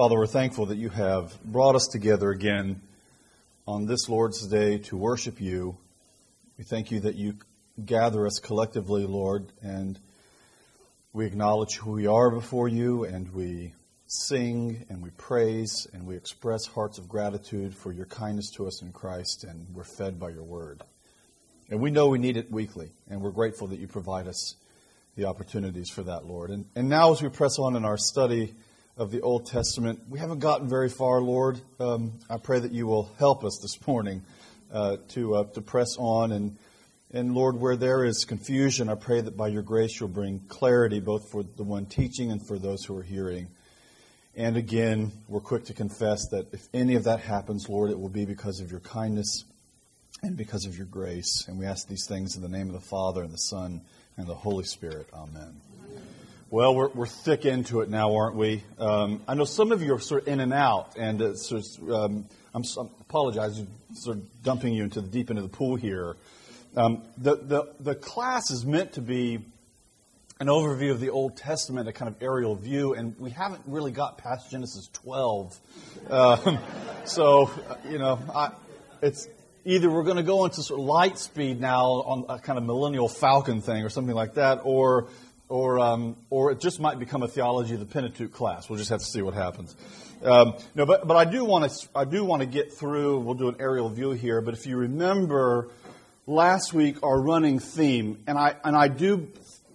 Father, we're thankful that you have brought us together again on this Lord's Day to worship you. We thank you that you gather us collectively, Lord, and we acknowledge who we are before you, and we sing and we praise and we express hearts of gratitude for your kindness to us in Christ, and we're fed by your word. And we know we need it weekly, and we're grateful that you provide us the opportunities for that, Lord. And, and now, as we press on in our study of the Old Testament, we haven't gotten very far, Lord. Um, I pray that you will help us this morning uh, to, uh, to press on. And, and, Lord, where there is confusion, I pray that by your grace you'll bring clarity both for the one teaching and for those who are hearing. And again, we're quick to confess that if any of that happens, Lord, it will be because of your kindness and because of your grace. And we ask these things in the name of the Father and the Son and the Holy Spirit. Amen. Well, we're, we're thick into it now, aren't we? Um, I know some of you are sort of in and out, and it's sort of, um, I'm, I apologize, sort of dumping you into the deep end of the pool here. Um, the, the, the class is meant to be an overview of the Old Testament, a kind of aerial view, and we haven't really got past Genesis 12. Um, so, you know, I, it's either we're going to go into sort of light speed now on a kind of Millennium Falcon thing or something like that, or or um, or it just might become a theology of the Pentateuch class. We'll just have to see what happens. Um, no, but but I do want to I do want to get through. We'll do an aerial view here. But if you remember last week, our running theme, and I and I do.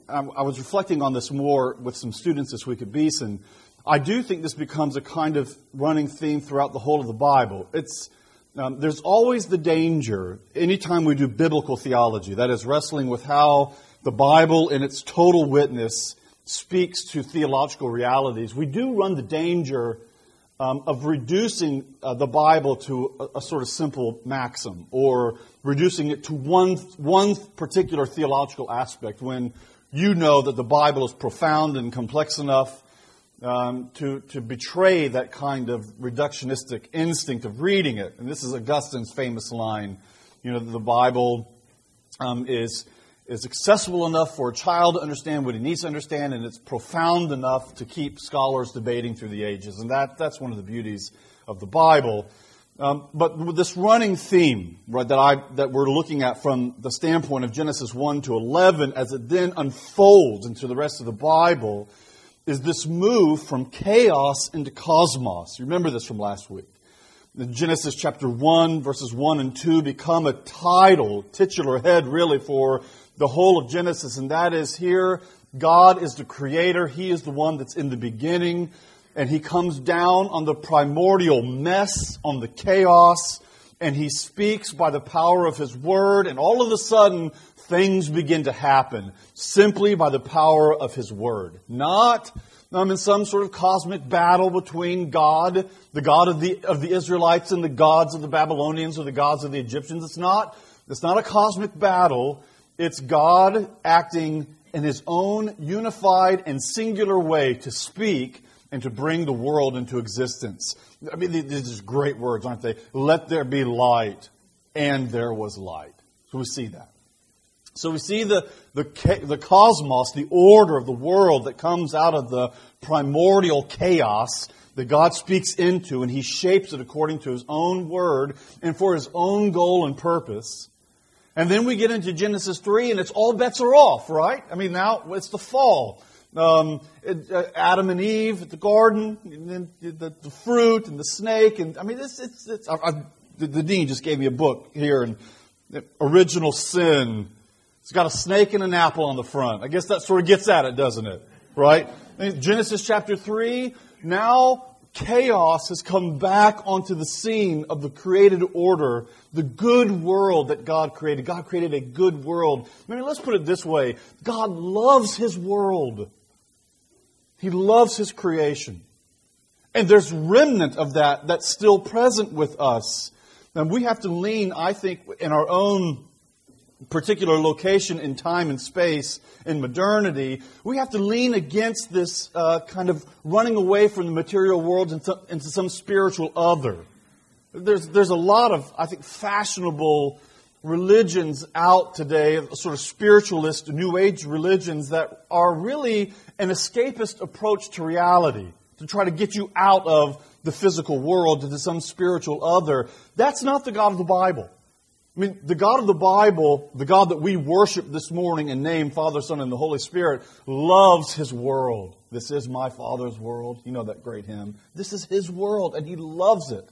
I was reflecting on this more with some students this week at Beeson. I do think this becomes a kind of running theme throughout the whole of the Bible. It's um, there's always the danger, anytime we do biblical theology, that is, wrestling with how the Bible in its total witness speaks to theological realities, we do run the danger um, of reducing uh, the Bible to a, a, sort of simple maxim or reducing it to one, one particular theological aspect when you know that the Bible is profound and complex enough um, to, to betray that kind of reductionistic instinct of reading it. And this is Augustine's famous line you know, the Bible um, is, is accessible enough for a child to understand what he needs to understand, and it's profound enough to keep scholars debating through the ages. And that, that's one of the beauties of the Bible. Um, but this running theme right, that, I, that we're looking at from the standpoint of Genesis 1 to 11, as it then unfolds into the rest of the Bible, is this move from chaos into cosmos. Remember this from last week. Genesis chapter 1, verses 1 and 2 become a title, titular head really for the whole of Genesis, and that is here God is the creator. He is the one that's in the beginning, and He comes down on the primordial mess, on the chaos, and He speaks by the power of His word, and all of a sudden, things begin to happen simply by the power of His Word. Not um, in some sort of cosmic battle between God, the God of the, of the Israelites, and the gods of the Babylonians or the gods of the Egyptians. It's not, it's not a cosmic battle. It's God acting in His own unified and singular way to speak and to bring the world into existence. I mean, these are great words, aren't they? Let there be light, and there was light. So we see that. So we see the, the, the cosmos, the order of the world that comes out of the primordial chaos that God speaks into, and He shapes it according to His own word and for His own goal and purpose. And then we get into Genesis 3, and it's all bets are off, right? I mean, now it's the fall. Um, it, uh, Adam and Eve at the garden, and then the, the, fruit and the snake, and I mean, it's, it's, it's I, I, the, the dean just gave me a book here, and original sin it's got a snake and an apple on the front. I guess that sort of gets at it, doesn't it? Right? Genesis chapter 3, now chaos has come back onto the scene of the created order, the good world that God created. God created a good world. I mean, let's put it this way God loves His world, He loves His creation. And there's remnant of that that's still present with us. And we have to lean, I think, in our own particular location in time and space in modernity, we have to lean against this uh, kind of running away from the material world into, into some spiritual other. There's, there's a lot of, I think, fashionable religions out today, sort of spiritualist, New Age religions that are really an escapist approach to reality. to try to get you out of the physical world to some spiritual other. That's not the God of the Bible. I mean, the God of the Bible, the God that we worship this morning and name Father, Son, and the Holy Spirit, loves His world. This is my Father's world. You know that great hymn. This is His world, and He loves it.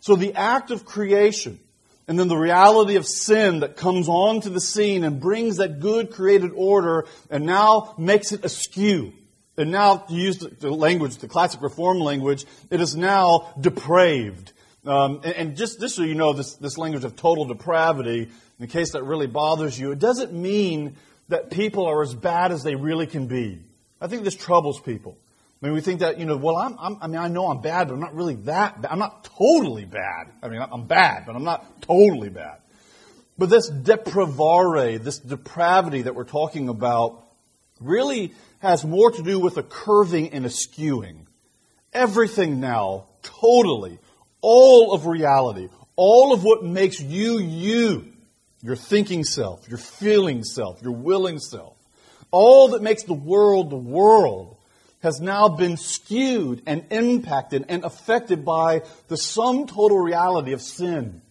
So the act of creation, and then the reality of sin that comes onto the scene and brings that good created order and now makes it askew. And now, to use the language, the classic reform language, it is now depraved. Um, and, and, just, just so you know, this, this language of total depravity, in case that really bothers you, it doesn't mean that people are as bad as they really can be. I think this troubles people. I mean, we think that, you know, well, I'm, I'm, i mean, I know I'm bad, but I'm not really that bad. I'm not totally bad. I mean, I'm bad, but I'm not totally bad. But this depravare, this depravity that we're talking about, really has more to do with a curving and a skewing. Everything now, totally, all of reality, all of what makes you you, your thinking self, your feeling self, your willing self, all that makes the world the world has now been skewed and impacted and affected by the sum total reality of sin.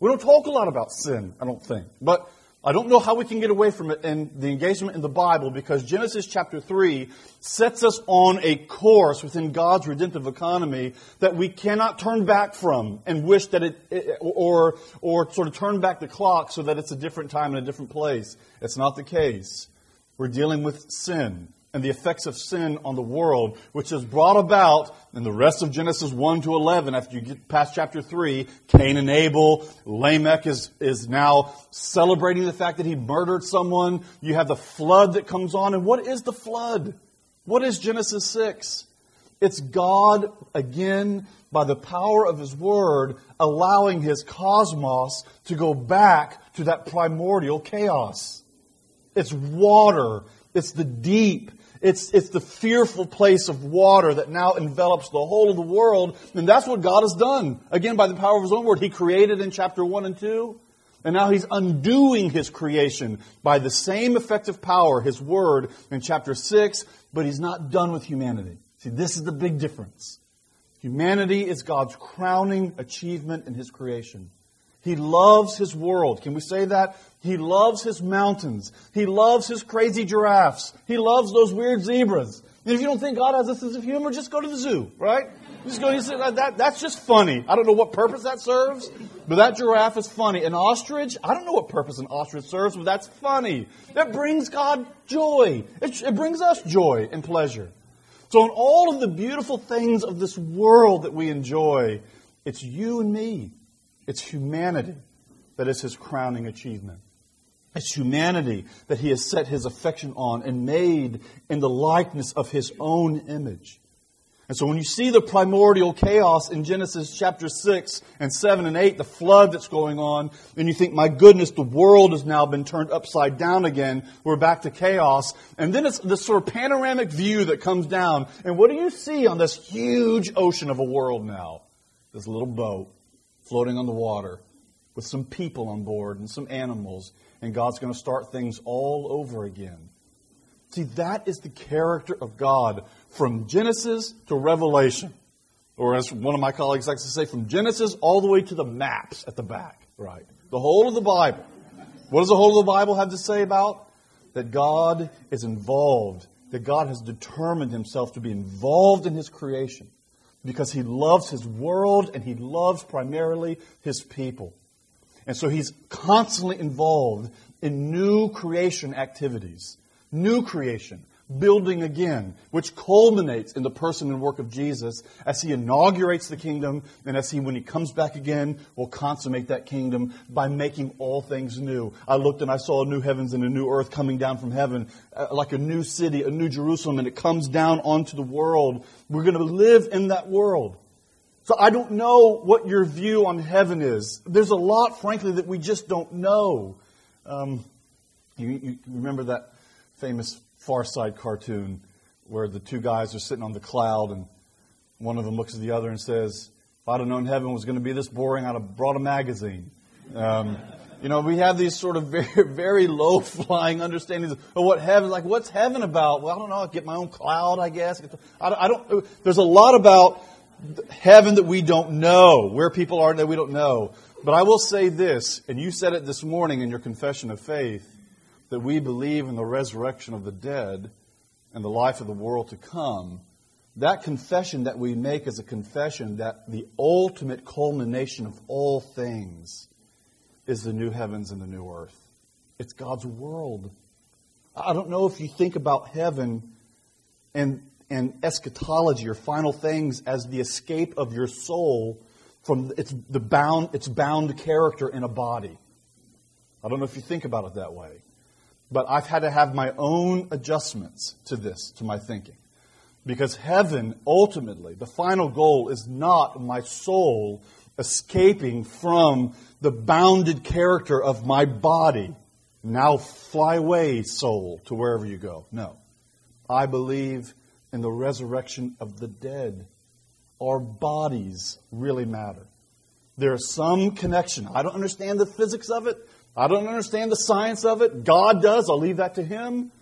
We don't talk a lot about sin, I don't think. But I don't know how we can get away from it in the engagement in the Bible because Genesis chapter 3 sets us on a course within God's redemptive economy that we cannot turn back from and wish that it, or, or sort of turn back the clock so that it's a different time and a different place. It's not the case. We're dealing with sin and the effects of sin on the world, which has brought about in the rest of Genesis 1 to 11, after you get past chapter 3, Cain and Abel, Lamech is, is now celebrating the fact that he murdered someone. You have the flood that comes on. And what is the flood? What is Genesis 6? It's God, again, by the power of His Word, allowing His cosmos to go back to that primordial chaos. It's water. It's the deep. It's, it's the fearful place of water that now envelops the whole of the world. And that's what God has done. Again, by the power of His own word. He created in chapter 1 and 2. And now He's undoing His creation by the same effective power, His word, in chapter 6. But He's not done with humanity. See, this is the big difference. Humanity is God's crowning achievement in His creation. He loves His world. Can we say that? He loves his mountains. He loves his crazy giraffes. He loves those weird zebras. And if you don't think God has a sense of humor, just go to the zoo, right? Just go, say, that, that's just funny. I don't know what purpose that serves, but that giraffe is funny. An ostrich, I don't know what purpose an ostrich serves, but that's funny. That brings God joy. It, it brings us joy and pleasure. So in all of the beautiful things of this world that we enjoy, it's you and me. It's humanity that is his crowning achievement. It's humanity that he has set his affection on and made in the likeness of his own image. And so when you see the primordial chaos in Genesis chapter 6 and 7 and 8, the flood that's going on, and you think, my goodness, the world has now been turned upside down again. We're back to chaos. And then it's this sort of panoramic view that comes down. And what do you see on this huge ocean of a world now? This little boat floating on the water with some people on board and some animals and God's going to start things all over again. See, that is the character of God from Genesis to Revelation. Or as one of my colleagues likes to say, from Genesis all the way to the maps at the back, right? The whole of the Bible. What does the whole of the Bible have to say about? That God is involved, that God has determined himself to be involved in his creation because he loves his world and he loves primarily his people. And so he's constantly involved in new creation activities. New creation, building again, which culminates in the person and work of Jesus as he inaugurates the kingdom and as he, when he comes back again, will consummate that kingdom by making all things new. I looked and I saw new heavens and a new earth coming down from heaven, uh, like a new city, a new Jerusalem, and it comes down onto the world. We're going to live in that world. So I don't know what your view on heaven is. There's a lot, frankly, that we just don't know. Um, you, you, remember that famous Far Side cartoon where the two guys are sitting on the cloud and one of them looks at the other and says, If I'd have known heaven was going to be this boring, I'd have brought a magazine. Um, You know, we have these sort of very, very low flying understandings of what heaven, like what's heaven about? Well, I don't know. I get my own cloud, I guess. I don't, there's a lot about heaven that we don't know, where people are that we don't know. But I will say this, and you said it this morning in your confession of faith, that we believe in the resurrection of the dead and the life of the world to come. That confession that we make is a confession that the ultimate culmination of all things is the new heavens and the new earth. It's God's world. I don't know if you think about heaven and, and eschatology or final things as the escape of your soul from its, the bound, its bound character in a body. I don't know if you think about it that way. But I've had to have my own adjustments to this, to my thinking. Because heaven, ultimately, the final goal is not my soul escaping from the bounded character of my body. Now fly away, soul, to wherever you go. No. I believe in the resurrection of the dead. Our bodies really matter. There's some connection. I don't understand the physics of it. I don't understand the science of it. God does. I'll leave that to Him.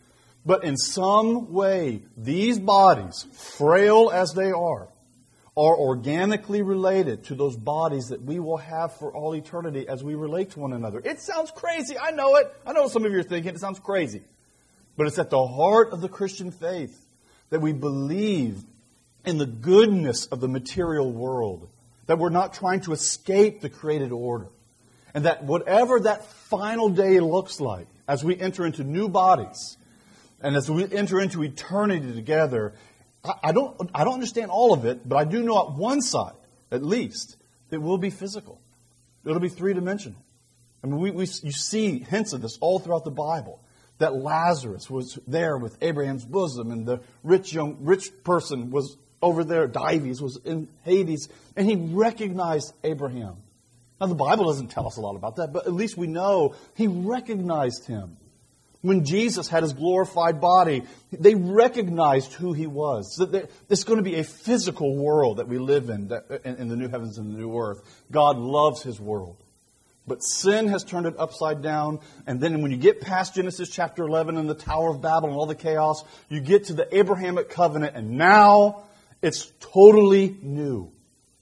But in some way, these bodies, frail as they are, are organically related to those bodies that we will have for all eternity as we relate to one another. It sounds crazy. I know it. I know what some of you are thinking. It sounds crazy. But it's at the heart of the Christian faith that we believe in the goodness of the material world, that we're not trying to escape the created order, and that whatever that final day looks like as we enter into new bodies and as we enter into eternity together, I don't, I don't understand all of it, but I do know at one side, at least, it will be physical. It'll be three dimensional. I mean, we, we, you see hints of this all throughout the Bible. That Lazarus was there with Abraham's bosom, and the rich young rich person was over there. Dives was in Hades, and he recognized Abraham. Now, the Bible doesn't tell us a lot about that, but at least we know he recognized him. When Jesus had his glorified body, they recognized who he was. It's going to be a physical world that we live in, in the new heavens and the new earth. God loves his world. But sin has turned it upside down. And then when you get past Genesis chapter 11 and the Tower of Babel and all the chaos, you get to the Abrahamic covenant, and now it's totally new.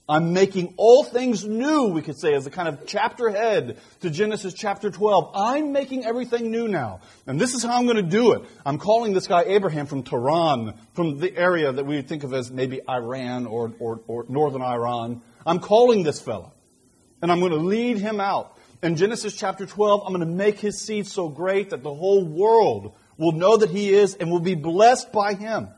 I'm making all things new, we could say, as a kind of chapter head to Genesis chapter 12. I'm making everything new now. And this is how I'm going to do it. I'm calling this guy Abraham from Tehran, from the area that we think of as maybe Iran or, or, or northern Iran. I'm calling this fellow. And I'm going to lead him out. In Genesis chapter 12, I'm going to make his seed so great that the whole world will know that he is and will be blessed by him.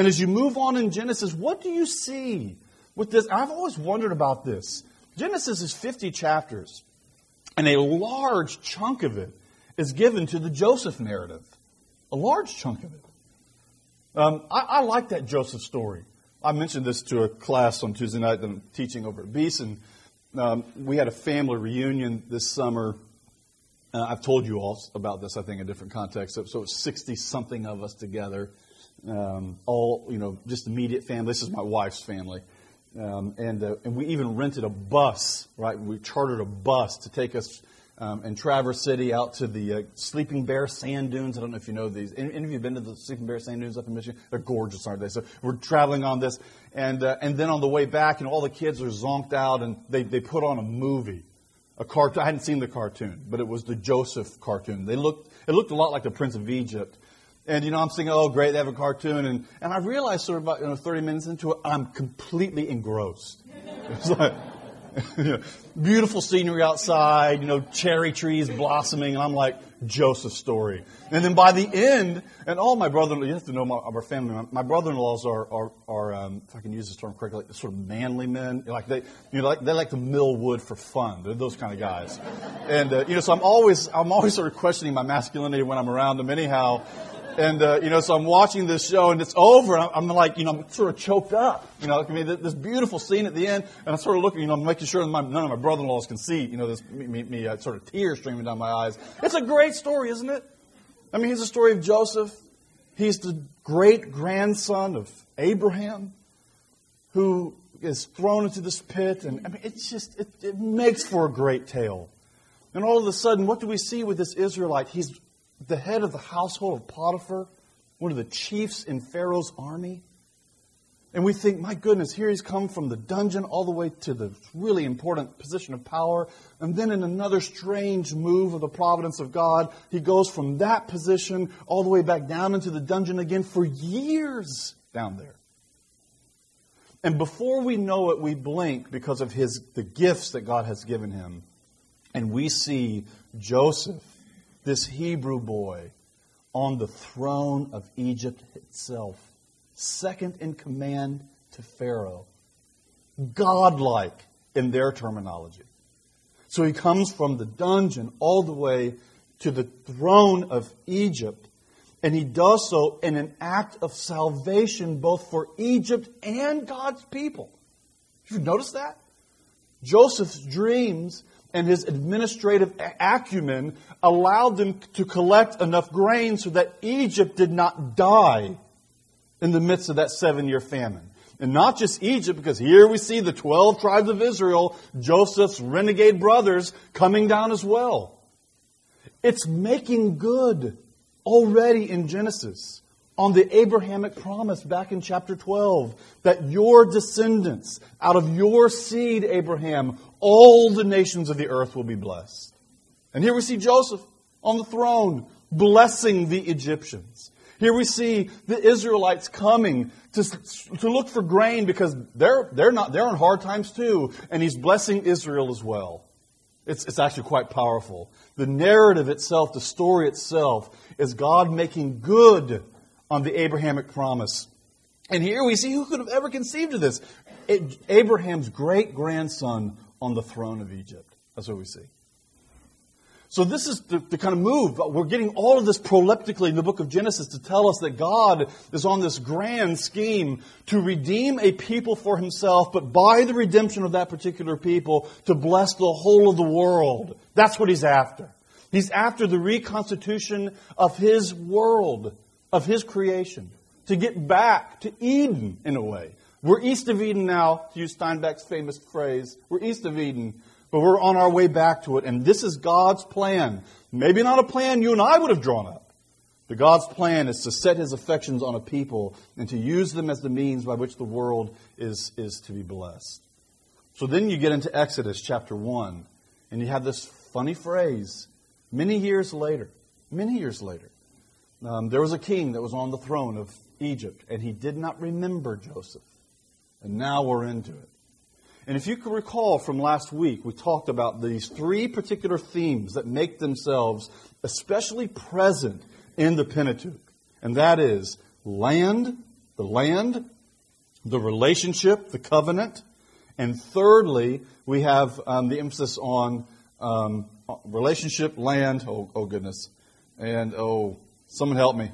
And as you move on in Genesis, what do you see? with this, I've always wondered about this. Genesis is 50 chapters, and a large chunk of it is given to the Joseph narrative. A large chunk of it. Um, I, I, like that Joseph story. I mentioned this to a class on Tuesday night that I'm teaching over at Beeson. Um, we had a family reunion this summer. Uh, I've told you all about this, I think, in different contexts. So, so it's 60 something of us together. Um, all, you know, just immediate family. This is my wife's family. Um, and, uh, and we even rented a bus, right? We chartered a bus to take us um, in Traverse City out to the uh, Sleeping Bear Sand Dunes. I don't know if you know these. Any, any, of you been to the Sleeping Bear Sand Dunes up in Michigan? They're gorgeous, aren't they? So we're traveling on this. And, uh, and then on the way back, and all the kids are zonked out, and they, they put on a movie. A cartoon. I hadn't seen the cartoon, but it was the Joseph cartoon. They looked, it looked a lot like the Prince of Egypt. And, you know, I'm thinking, oh, great, they have a cartoon. And, and I realized sort of about you know, 30 minutes into it, I'm completely engrossed. It's like, you know, beautiful scenery outside, you know, cherry trees blossoming. And I'm like, Joseph's story. And then by the end, and all my brother you have to know my, our family, my, my brother in laws are, are, are um, if I can use this term correctly, like sort of manly men. Like they, you know, like, they like to mill wood for fun. They're those kind of guys. And, uh, you know, so I'm always, I'm always sort of questioning my masculinity when I'm around them anyhow. And, uh, you know, so I'm watching this show and it's over and I'm, like, you know, I'm sort of choked up. You know, I mean, this beautiful scene at the end and I'm sort of looking, you know, I'm making sure my, none of my brother-in-laws can see, you know, this, me, me uh, sort of tears streaming down my eyes. It's a great story, isn't it? I mean, he's the story of Joseph. He's the great grandson of Abraham who is thrown into this pit. And I mean, it's just, it, it makes for a great tale. And all of a sudden, what do we see with this Israelite? He's the head of the household of Potiphar, one of the chiefs in Pharaoh's army. And we think, my goodness, here he's come from the dungeon all the way to the really important position of power. And then in another strange move of the providence of God, he goes from that position all the way back down into the dungeon again for years down there. And before we know it, we blink because of his, the gifts that God has given him. And we see Joseph, this Hebrew boy, on the throne of Egypt itself second in command to Pharaoh, godlike in their terminology. So he comes from the dungeon all the way to the throne of Egypt, and he does so in an act of salvation both for Egypt and God's people. You notice that? Joseph's dreams and his administrative acumen allowed them to collect enough grain so that Egypt did not die in the midst of that seven year famine. And not just Egypt, because here we see the 12 tribes of Israel, Joseph's renegade brothers, coming down as well. It's making good already in Genesis on the Abrahamic promise back in chapter 12 that your descendants, out of your seed, Abraham, all the nations of the earth will be blessed. And here we see Joseph on the throne blessing the Egyptians. Here we see the Israelites coming to, to look for grain because they're, they're, not, they're in hard times too, and he's blessing Israel as well. It's, it's actually quite powerful. The narrative itself, the story itself, is God making good on the Abrahamic promise. And here we see who could have ever conceived of this? It, Abraham's great grandson on the throne of Egypt. That's what we see. So this is the, the, kind of move. We're getting all of this proleptically in the book of Genesis to tell us that God is on this grand scheme to redeem a people for himself, but by the redemption of that particular people, to bless the whole of the world. That's what he's after. He's after the reconstitution of his world, of his creation, to get back to Eden in a way. We're east of Eden now, to use Steinbeck's famous phrase. We're east of Eden. But we're on our way back to it, and this is God's plan. Maybe not a plan you and I would have drawn up. But God's plan is to set his affections on a people and to use them as the means by which the world is, is to be blessed. So then you get into Exodus chapter 1, and you have this funny phrase many years later. Many years later. Um, there was a king that was on the throne of Egypt, and he did not remember Joseph. And now we're into it. And if you can recall from last week, we talked about these three particular themes that make themselves especially present in the Pentateuch. And that is land, the land, the relationship, the covenant, and thirdly, we have um, the emphasis on um, relationship, land, oh, oh goodness, and oh, someone help me.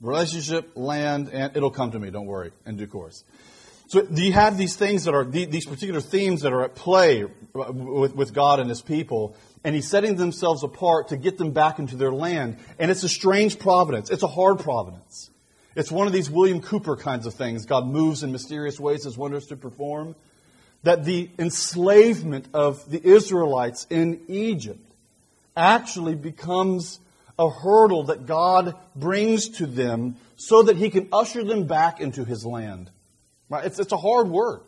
Relationship, land, and it'll come to me, don't worry, in due course. So do you have these things that are, these particular themes that are at play with, with God and His people, and He's setting themselves apart to get them back into their land. And it's a strange providence. It's a hard providence. It's one of these William Cowper kinds of things. God moves in mysterious ways, His wonders to perform. That the enslavement of the Israelites in Egypt actually becomes a hurdle that God brings to them so that He can usher them back into His land. Right? It's, it's a hard word.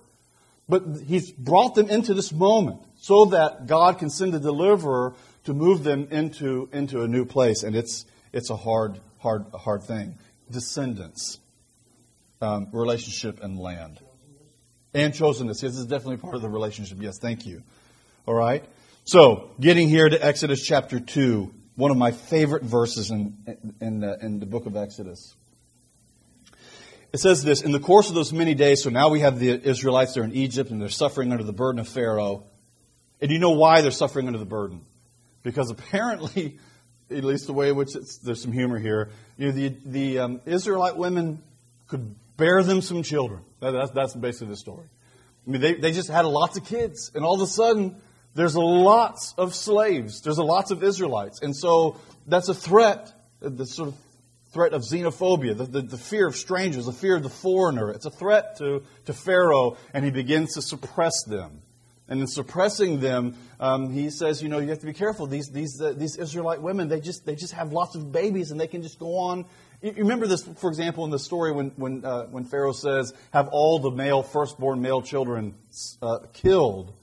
But he's brought them into this moment so that God can send a deliverer to move them into, into a new place. And it's, it's a hard, hard, hard thing. Descendants, um, relationship, and land. And chosenness. Yes, this is definitely part of the relationship. Yes, thank you. All right? So, getting here to Exodus chapter 2, one of my favorite verses in, in, the, in the book of Exodus. It says this In the course of those many days, so now we have the Israelites, they're in Egypt and they're suffering under the burden of Pharaoh. And you know why they're suffering under the burden? Because apparently, at least the way in which there's some humor here, you know, the, the um, Israelite women could bear them some children. That, that's, that's basically the story. I mean, they, they just had lots of kids, and all of a sudden, there's lots of slaves. There's lots of Israelites. And so that's a threat, the sort of threat of xenophobia, the, the, the, fear of strangers, the fear of the foreigner. It's a threat to, to Pharaoh, and he begins to suppress them. And in suppressing them, um, he says, you know, you have to be careful. These, these, uh, these Israelite women, they just, they just have lots of babies and they can just go on. You remember this, for example, in the story when, when, uh, when Pharaoh says, have all the male, firstborn male children uh, killed.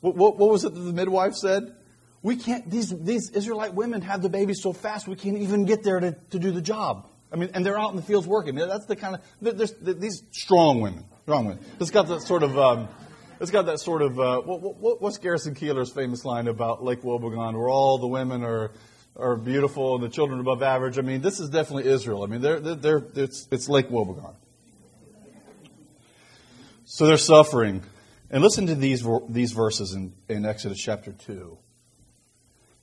What, what, what was it that the midwife said? We can't, these, these Israelite women have the babies so fast we can't even get there to, to do the job. I mean, and they're out in the fields working. That's the kind of, these strong women, strong women. It's got that sort of, um, it's got that sort of, uh, what, what, what's Garrison Keillor's famous line about Lake Wobegon, where all the women are, are beautiful and the children above average? I mean, this is definitely Israel. I mean, they're, they're, they're it's, it's Lake Wobegon. So they're suffering. And listen to these, these verses in, in Exodus chapter 2.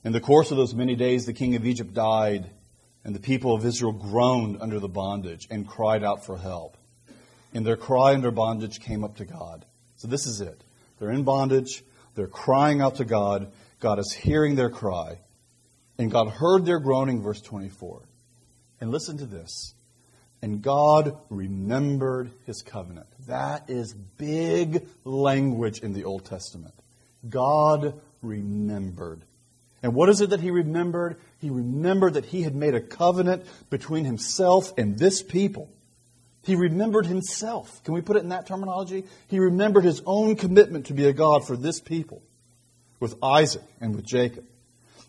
In the course of those many days, the king of Egypt died, and the people of Israel groaned under the bondage and cried out for help. And their cry and their bondage came up to God. So this is it. They're in bondage. They're crying out to God. God is hearing their cry. And God heard their groaning, verse 24. And listen to this. And God remembered his covenant. That is big language in the Old Testament. God remembered. And what is it that he remembered? He remembered that he had made a covenant between himself and this people. He remembered himself. Can we put it in that terminology? He remembered his own commitment to be a God for this people with Isaac and with Jacob.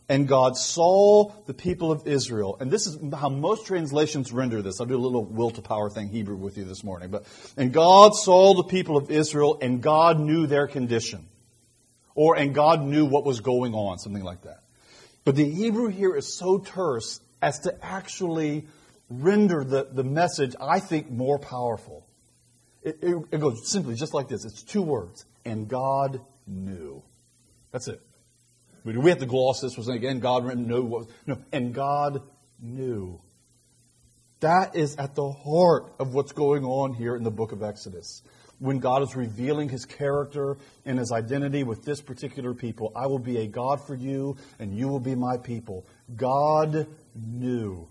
And God saw the people of Israel. And this is how most translations render this. I'll do a little will to power thing Hebrew with you this morning. But, and God saw the people of Israel and God knew their condition. Or, and God knew what was going on, something like that. But the Hebrew here is so terse as to actually render the, the message, I think, more powerful. It, it, it goes simply just like this it's two words. And God knew. That's it. We have to gloss this? Was again, God knew what? No, and God knew. That is at the heart of what's going on here in the book of Exodus. When God is revealing his character and his identity with this particular people, I will be a God for you, and you will be my people. God knew.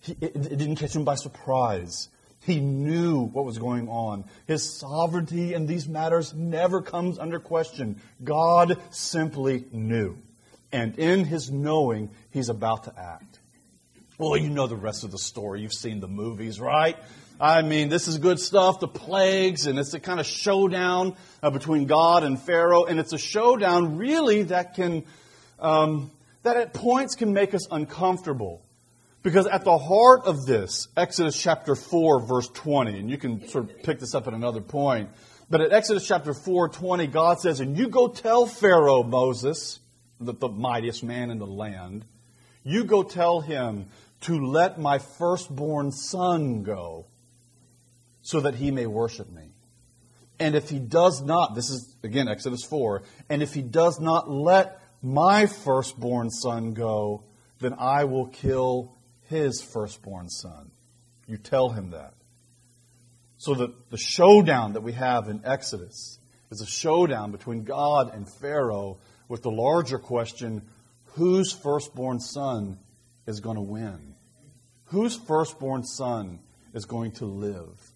He, it, it didn't catch him by surprise. He knew what was going on. His sovereignty in these matters never comes under question. God simply knew. And in his knowing, he's about to act. Well, you know the rest of the story. You've seen the movies, right? I mean, this is good stuff, the plagues, and it's a kind of showdown uh, between God and Pharaoh. And it's a showdown, really, that can, um, that at points can make us uncomfortable. Because at the heart of this, Exodus chapter 4, verse 20, and you can sort of pick this up at another point, but at Exodus chapter 4, 20, God says, And you go tell Pharaoh, Moses, the, the mightiest man in the land, you go tell him to let my firstborn son go so that he may worship me. And if he does not, this is again Exodus 4, and if he does not let my firstborn son go, then I will kill his firstborn son. You tell him that. So that the showdown that we have in Exodus is a showdown between God and Pharaoh with the larger question whose firstborn son is going to win? Whose firstborn son is going to live?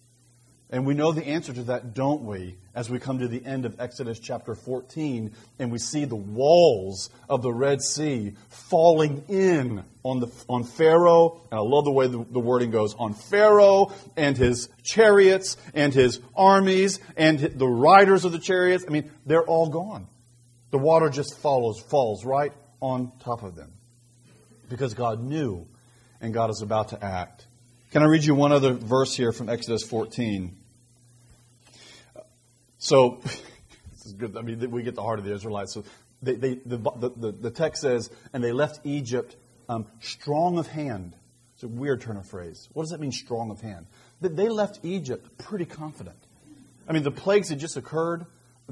And we know the answer to that, don't we, as we come to the end of Exodus chapter 14 and we see the walls of the Red Sea falling in on, the, on Pharaoh. And I love the way the, the wording goes on Pharaoh and his chariots and his armies and the riders of the chariots. I mean, they're all gone. The water just follows, falls right on top of them because God knew and God is about to act. Can I read you one other verse here from Exodus 14? So, this is good. I mean, we get the heart of the Israelites. So, they, they, the, the, the, text says, and they left Egypt um, strong of hand. It's a weird turn of phrase. What does that mean, strong of hand? That They left Egypt pretty confident. I mean, the plagues had just occurred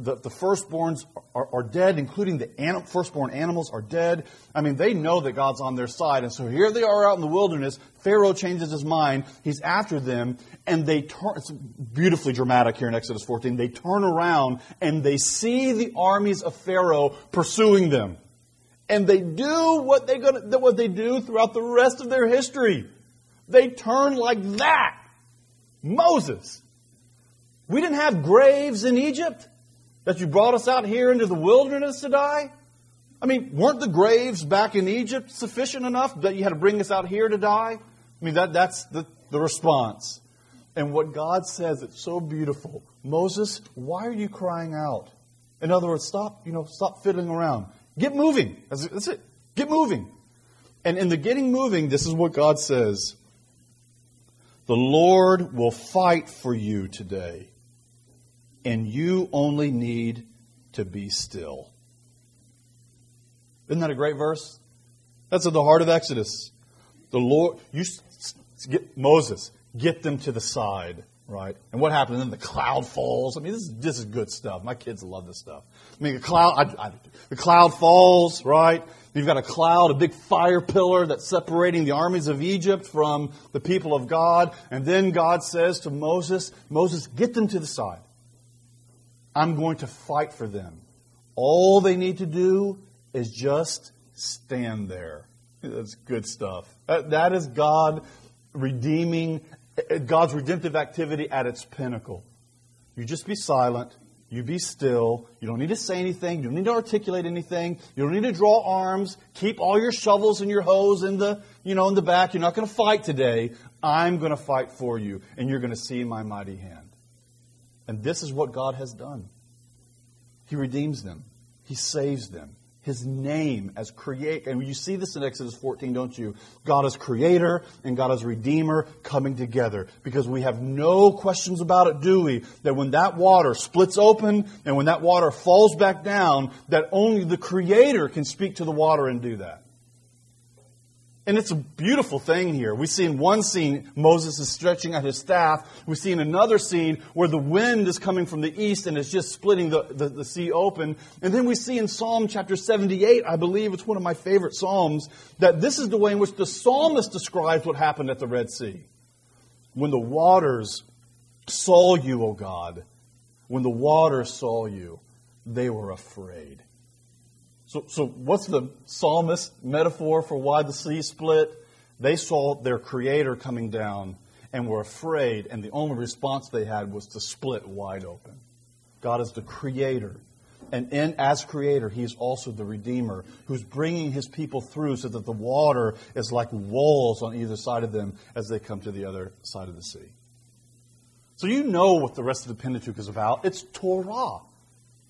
the, the firstborns are, are, dead, including the anim, firstborn animals are dead. I mean, they know that God's on their side. And so here they are out in the wilderness. Pharaoh changes his mind. He's after them. And they turn, it's beautifully dramatic here in Exodus 14. They turn around and they see the armies of Pharaoh pursuing them. And they do what they, gonna, what they do throughout the rest of their history. They turn like that. Moses. We didn't have graves in Egypt. That you brought us out here into the wilderness to die? I mean, weren't the graves back in Egypt sufficient enough that you had to bring us out here to die? I mean, that, that's the, the response. And what God says, it's so beautiful. Moses, why are you crying out? In other words, stop, you know, stop fiddling around. Get moving. That's. That's it. Get moving. And in the getting moving, this is what God says. The Lord will fight for you today, and you only need to be still. Isn't that a great verse? That's at the heart of Exodus. The Lord, you get Moses, get them to the side, right? And what happens? then the cloud falls. I mean, this is this is good stuff. My kids love this stuff. I mean, the cloud, I, I, the cloud falls, right? You've got a cloud, a big fire pillar that's separating the armies of Egypt from the people of God. And then God says to Moses, Moses, get them to the side. I'm going to fight for them. All they need to do is just stand there. That's good stuff. That, is God redeeming, God's redemptive activity at its pinnacle. You just be silent. You be still. You don't need to say anything. You don't need to articulate anything. You don't need to draw arms. Keep all your shovels and your hoes in the, you know, in the back. You're not going to fight today. I'm going to fight for you, and you're going to see my mighty hand. And this is what God has done. He redeems them. He saves them his name as creator. And you see this in Exodus 14, don't you? God as creator and God as redeemer coming together. Because we have no questions about it, do we? That when that water splits open and when that water falls back down, that only the creator can speak to the water and do that. And it's a beautiful thing here. We see in one scene, Moses is stretching out his staff. We see in another scene where the wind is coming from the east and it's just splitting the, the, the, sea open. And then we see in Psalm chapter 78, I believe it's one of my favorite Psalms, that this is the way in which the psalmist describes what happened at the Red Sea. When the waters saw you, O God, when the waters saw you, they were afraid. So, so what's the psalmist metaphor for why the sea split? They saw their creator coming down and were afraid, and the only response they had was to split wide open. God is the creator. And in, as creator, he's also the redeemer who's bringing his people through so that the water is like walls on either side of them as they come to the other side of the sea. So you know what the rest of the Pentateuch is about. It's Torah.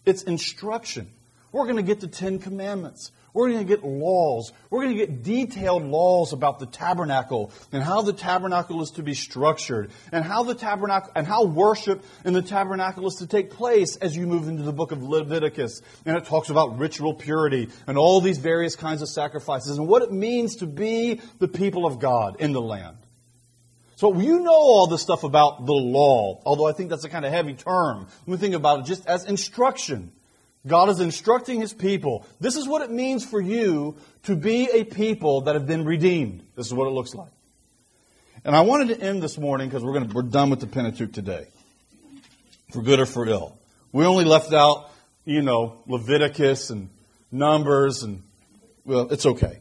It's instruction. We're going to get the Ten Commandments. We're going to get laws. We're going to get detailed laws about the tabernacle and how the tabernacle is to be structured and how the tabernacle and how worship in the tabernacle is to take place as you move into the book of Leviticus. And it talks about ritual purity and all these various kinds of sacrifices and what it means to be the people of God in the land. So you know all this stuff about the law, although I think that's a kind of heavy term. When we think about it just as instruction. God is instructing his people. This is what it means for you to be a people that have been redeemed. This is what it looks like. And I wanted to end this morning because we're going to, we're done with the Pentateuch today. For good or for ill. We only left out, you know, Leviticus and Numbers and, well, it's okay.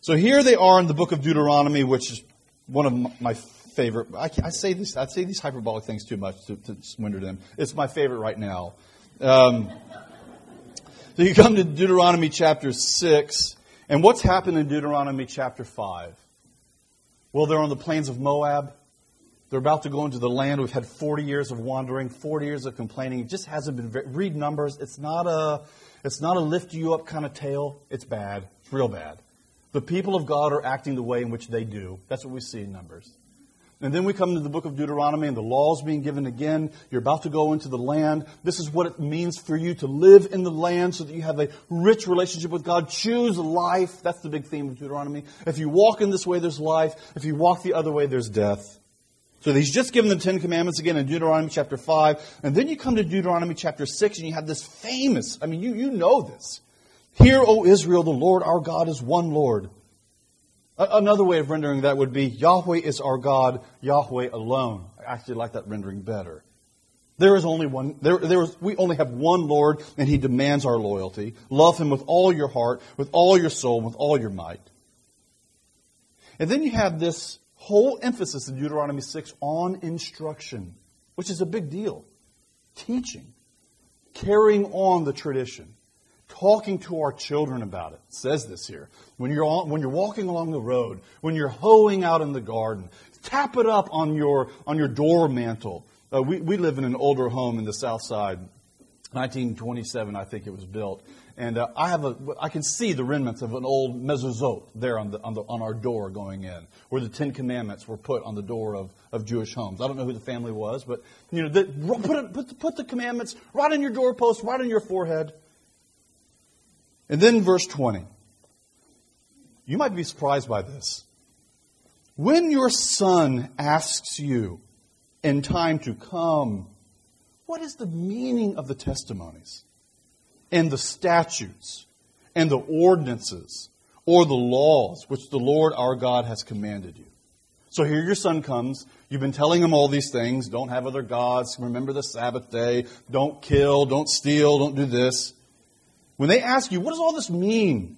So here they are in the book of Deuteronomy, which is one of my favorite. I, I, say this. I say these hyperbolic things too much to, to swindle them. It's my favorite right now. Um, so you come to Deuteronomy chapter six, and what's happened in Deuteronomy chapter five? Well, they're on the plains of Moab. They're about to go into the land. We've had 40 years of wandering, 40 years of complaining. It just hasn't been. Very, read Numbers. It's not a. It's not a lift you up kind of tale. It's bad. It's real bad. The people of God are acting the way in which they do. That's what we see in Numbers. And then we come to the book of Deuteronomy and the laws being given again. You're about to go into the land. This is what it means for you to live in the land so that you have a rich relationship with God. Choose life. That's the big theme of Deuteronomy. If you walk in this way, there's life. If you walk the other way, there's death. So he's just given the Ten Commandments again in Deuteronomy chapter 5. And then you come to Deuteronomy chapter 6 and you have this famous, I mean, you, you know this. Hear, O Israel, the Lord our God is one Lord. Another way of rendering that would be Yahweh is our God, Yahweh alone. I actually like that rendering better. There is only one, there, there is, we only have one Lord, and He demands our loyalty. Love Him with all your heart, with all your soul, with all your might. And then you have this whole emphasis in Deuteronomy 6 on instruction. which is a big deal. Teaching, carrying on the tradition, talking to our children about it. says this here. When you're, on, when you're walking along the road, when you're hoeing out in the garden, tap it up on your, on your door mantle. Uh, we, we live in an older home in the south side. 1927, I think it was built. And uh, I have a, I can see the remnants of an old mezuzot there on, the, on, the, on our door going in, where the Ten Commandments were put on the door of, of Jewish homes. I don't know who the family was, but you know, the, put, put, the, put the commandments right on your doorpost, right on your forehead. And then verse 20. You might be surprised by this. When your son asks you in time to come, what is the meaning of the testimonies? and the statutes and the ordinances or the laws which the Lord our God has commanded you. So here your son comes. You've been telling him all these things. Don't have other gods. Remember the Sabbath day. Don't kill. Don't steal. Don't do this. When they ask you, what does all this mean?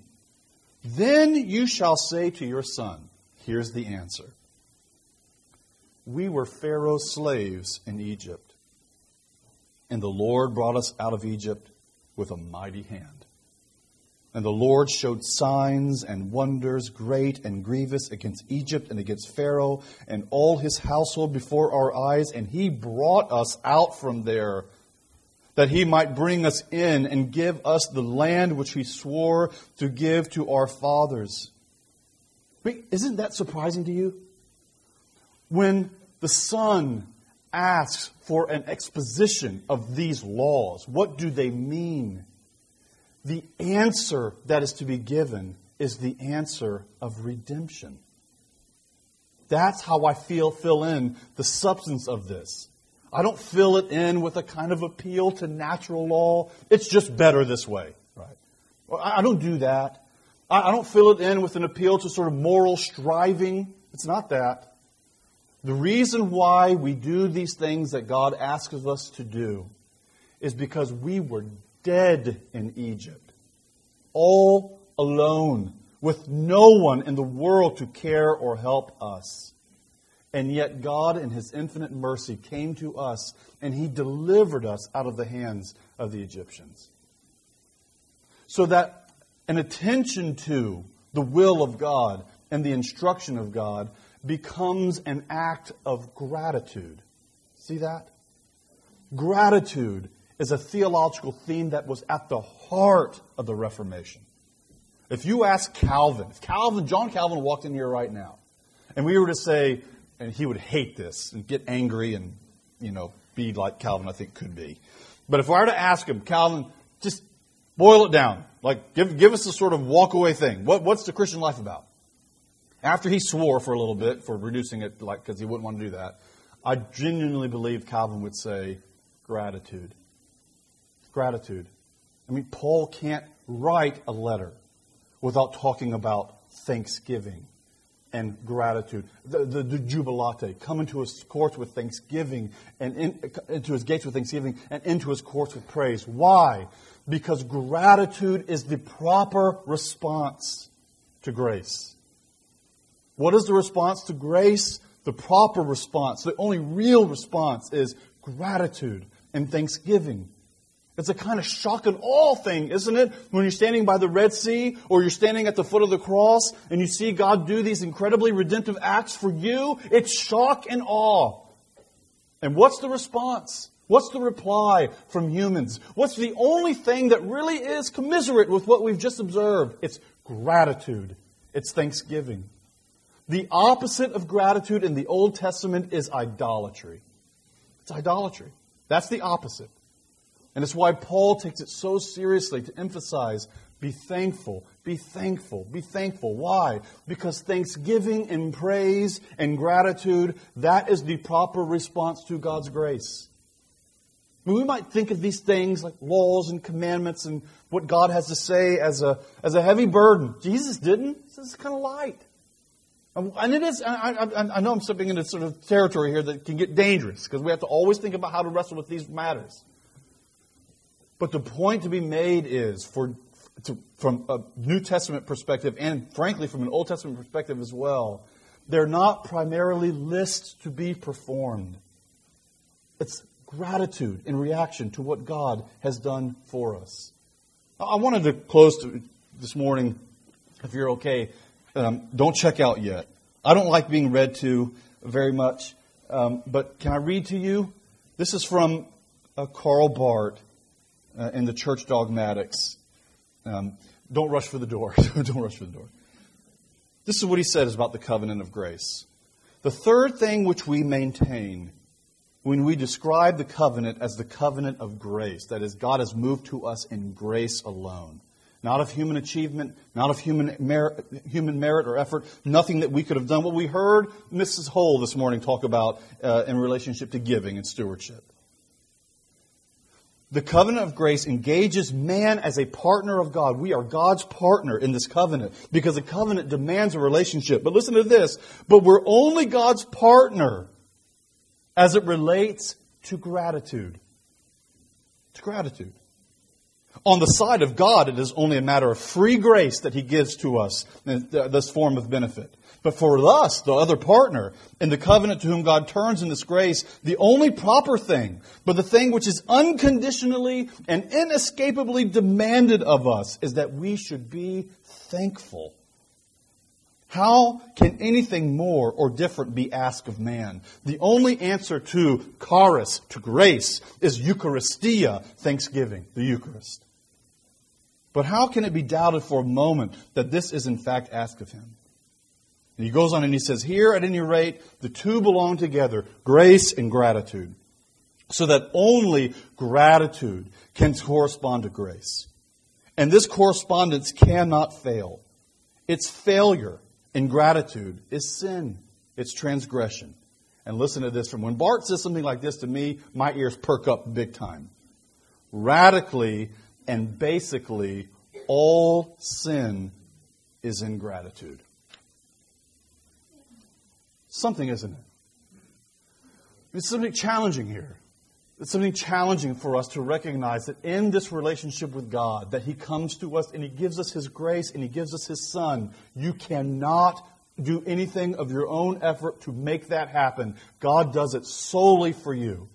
Then you shall say to your son, here's the answer. We were Pharaoh's slaves in Egypt, and the Lord brought us out of Egypt with a mighty hand. And the Lord showed signs and wonders great and grievous against Egypt and against Pharaoh and all his household before our eyes, and he brought us out from there that he might bring us in and give us the land which he swore to give to our fathers. Wait, isn't that surprising to you? When the Son asks for an exposition of these laws. What do they mean? The answer that is to be given is the answer of redemption. That's how I feel fill in the substance of this. I don't fill it in with a kind of appeal to natural law. It's just better this way, right? I don't do that. I don't fill it in with an appeal to sort of moral striving. It's not that. The reason why we do these things that God asks us to do is because we were dead in Egypt, all alone, with no one in the world to care or help us. And yet, God, in His infinite mercy, came to us and He delivered us out of the hands of the Egyptians. So that an attention to the will of God and the instruction of God becomes an act of gratitude. See that? Gratitude is a theological theme that was at the heart of the Reformation. If you ask Calvin, if Calvin, John Calvin walked in here right now, and we were to say, and he would hate this and get angry and, you know, be like Calvin, I think could be. But if I were to ask him, Calvin, just boil it down. Like, give, give us a sort of walk away thing. What, what's the Christian life about? After he swore for a little bit for reducing it, like because he wouldn't want to do that, I genuinely believe Calvin would say gratitude. Gratitude. I mean, Paul can't write a letter without talking about thanksgiving and gratitude. The, the, the jubilate, come into his courts with thanksgiving and in, into his gates with thanksgiving and into his courts with praise. Why? Because gratitude is the proper response to grace. What is the response to grace? The proper response, the only real response is gratitude and thanksgiving. It's a kind of shock and awe thing, isn't it? When you're standing by the Red Sea or you're standing at the foot of the cross and you see God do these incredibly redemptive acts for you, it's shock and awe. And what's the response? What's the reply from humans? What's the only thing that really is commiserate with what we've just observed? It's gratitude. It's thanksgiving. The opposite of gratitude in the Old Testament is idolatry. It's idolatry. That's the opposite. And it's why Paul takes it so seriously to emphasize be thankful, be thankful, be thankful. Why? Because thanksgiving and praise and gratitude, that is the proper response to God's grace. I mean, we might think of these things like laws and commandments and what God has to say as a, as a heavy burden. Jesus didn't. This is kind of light. Um, and it is, I, I, I know I'm stepping into sort of territory here that can get dangerous because we have to always think about how to wrestle with these matters. But the point to be made is for, to, from a New Testament perspective and frankly from an Old Testament perspective as well, they're not primarily lists to be performed. it's gratitude in reaction to what God has done for us. I wanted to close to this morning, if you're okay. Um, don't check out yet. I don't like being read to very much, um, but can I read to you? This is from uh, Karl Barth uh, in the Church Dogmatics. Um, don't rush for the door. don't rush for the door. This is what he says about the covenant of grace. The third thing which we maintain when we describe the covenant as the covenant of grace, that is, God has moved to us in grace alone. Not of human achievement, not of human merit, human merit or effort, nothing that we could have done. What we heard Mrs. Hole this morning talk about uh, in relationship to giving and stewardship. The covenant of grace engages man as a partner of God. We are God's partner in this covenant because the covenant demands a relationship. But listen to this. But we're only God's partner as it relates to gratitude. To gratitude. On the side of God, it is only a matter of free grace that He gives to us uh, this form of benefit. But for us, the other partner, in the covenant to whom God turns in this grace, the only proper thing, but the thing which is unconditionally and inescapably demanded of us, is that we should be thankful. How can anything more or different be asked of man? The only answer to charis, to grace, is Eucharistia, thanksgiving, the Eucharist. But how can it be doubted for a moment that this is in fact asked of him? And he goes on and he says, Here, at any rate, the two belong together grace and gratitude. So that only gratitude can correspond to grace. And this correspondence cannot fail. Its failure in gratitude is sin, it's transgression. And listen to this from when Barth says something like this to me, my ears perk up big time. Radically and basically, all sin is ingratitude. Something, isn't it? It's something challenging here. It's something challenging for us to recognize that in this relationship with God, that He comes to us and He gives us His grace and He gives us His Son. You cannot do anything of your own effort to make that happen. God does it solely for you.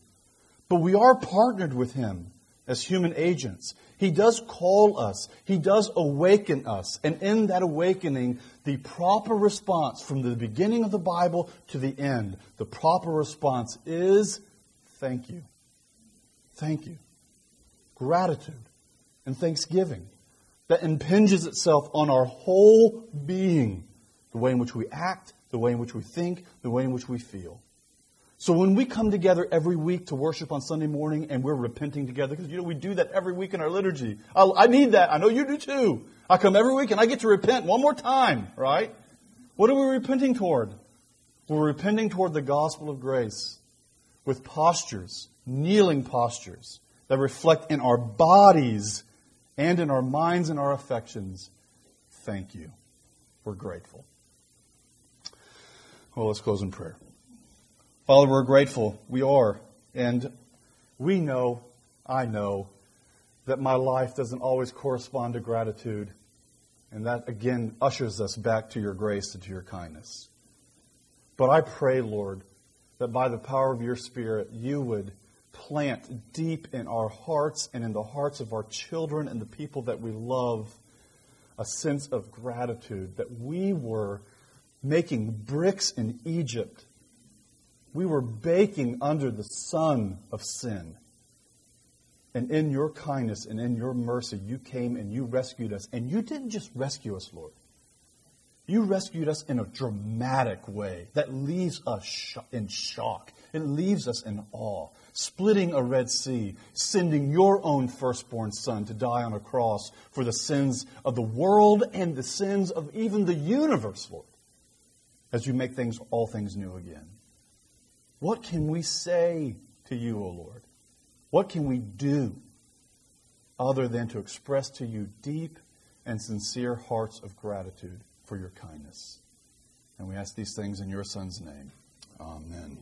But we are partnered with Him as human agents. He does call us, He does awaken us. And in that awakening, the proper response from the beginning of the Bible to the end, the proper response is thank you. Thank you. Gratitude and thanksgiving that impinges itself on our whole being the way in which we act, the way in which we think, the way in which we feel. So when we come together every week to worship on Sunday morning and we're repenting together, because you know we do that every week in our liturgy. I, I need that. I know you do too. I come every week and I get to repent one more time, right? What are we repenting toward? We're repenting toward the gospel of grace with postures, kneeling postures that reflect in our bodies and in our minds and our affections. Thank you. We're grateful. Well, let's close in prayer. Father, we're grateful. We are. And we know, I know, that my life doesn't always correspond to gratitude. And that, again, ushers us back to your grace and to your kindness. But I pray, Lord, that by the power of your Spirit, you would plant deep in our hearts and in the hearts of our children and the people that we love a sense of gratitude that we were making bricks in Egypt we were baking under the sun of sin. And in your kindness and in your mercy, you came and you rescued us. And you didn't just rescue us, Lord. You rescued us in a dramatic way that leaves us in shock. It leaves us in awe. Splitting a Red Sea, sending your own firstborn son to die on a cross for the sins of the world and the sins of even the universe, Lord, as you make things all things new again. What can we say to you, O Lord? What can we do other than to express to you deep and sincere hearts of gratitude for your kindness? And we ask these things in your Son's name. Amen.